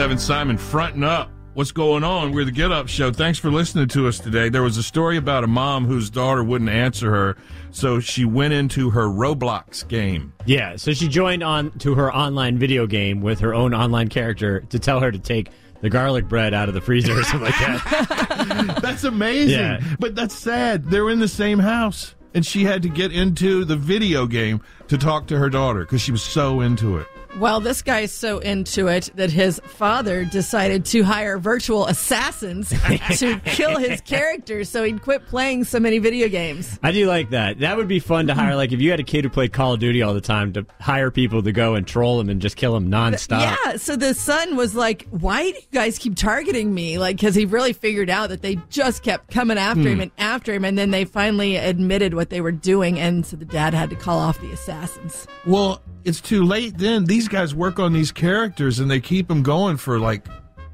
97.7 Simon fronting up. What's going on? We're the Get Up Show. Thanks for listening to us today. There was a story about a mom whose daughter wouldn't answer her, so she went into her Roblox game. Yeah, so she joined on to her online video game with her own online character to tell her to take the garlic bread out of the freezer or something like that. That's amazing. Yeah. But that's sad. They're in the same house, and she had to get into the video game to talk to her daughter because she was so into it. Well, this guy's so into it that his father decided to hire virtual assassins to kill his character so he'd quit playing so many video games. I do like that. That would be fun to hire. Like if you had a kid who played Call of Duty all the time, to hire people to go and troll him and just kill him nonstop. Yeah, so the son was like, Why do you guys keep targeting me? Like, because he really figured out that they just kept coming after him hmm. and after him. And then they finally admitted what they were doing. And so the dad had to call off the assassins. Well, it's too late then. These guys work on these characters and they keep them going for like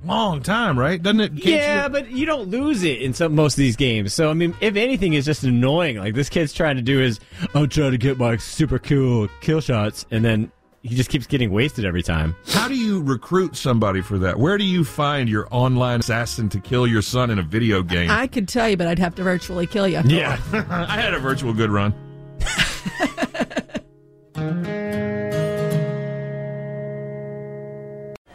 long time, right? Doesn't it? Yeah, you- but you don't lose it in some most of these games. So I mean, if anything, it's just annoying. Like this kid's trying to do his, I'm trying to get my super cool kill shots, and then he just keeps getting wasted every time. How do you recruit somebody for that? Where do you find your online assassin to kill your son in a video game? I could tell you, but I'd have to virtually kill you. Yeah, I had a virtual good run.